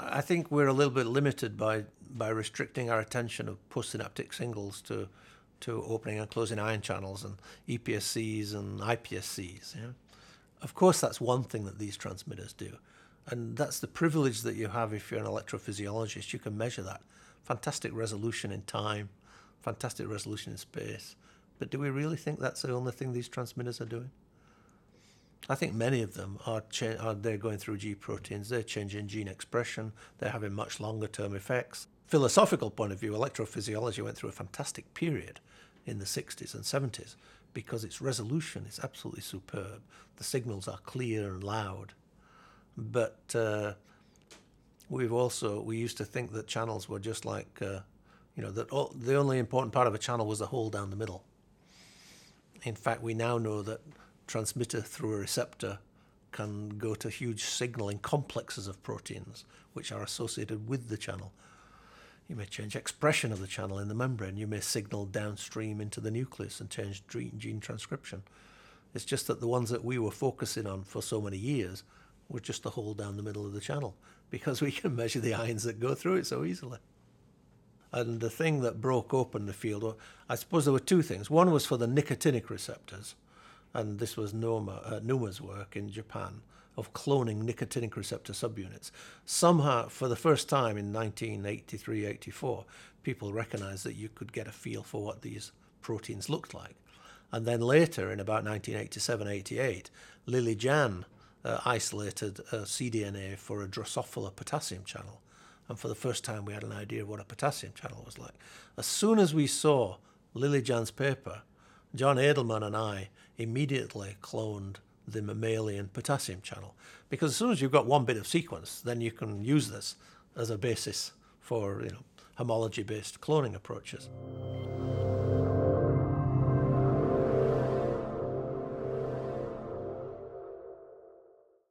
I think we're a little bit limited by by restricting our attention of postsynaptic singles to to opening and closing ion channels and EPSCs and IPSCs. Know? Of course, that's one thing that these transmitters do, and that's the privilege that you have if you're an electrophysiologist. You can measure that fantastic resolution in time, fantastic resolution in space. But do we really think that's the only thing these transmitters are doing? I think many of them are, cha- are they're going through G proteins, they're changing gene expression, they're having much longer term effects. Philosophical point of view, electrophysiology went through a fantastic period in the 60s and 70s because its resolution is absolutely superb. The signals are clear and loud. But uh, we've also, we used to think that channels were just like, uh, you know, that all, the only important part of a channel was the hole down the middle. In fact, we now know that transmitter through a receptor can go to huge signaling complexes of proteins which are associated with the channel. You may change expression of the channel in the membrane. You may signal downstream into the nucleus and change gene transcription. It's just that the ones that we were focusing on for so many years were just the hole down the middle of the channel because we can measure the ions that go through it so easily. And the thing that broke open the field, I suppose there were two things. One was for the nicotinic receptors, and this was Noma, uh, Numa's work in Japan of cloning nicotinic receptor subunits. Somehow, for the first time in 1983 84, people recognized that you could get a feel for what these proteins looked like. And then later, in about 1987 88, Lily Jan uh, isolated a cDNA for a Drosophila potassium channel. And for the first time, we had an idea of what a potassium channel was like. As soon as we saw Lily Jan's paper, John Adelman and I immediately cloned the mammalian potassium channel. Because as soon as you've got one bit of sequence, then you can use this as a basis for you know homology-based cloning approaches.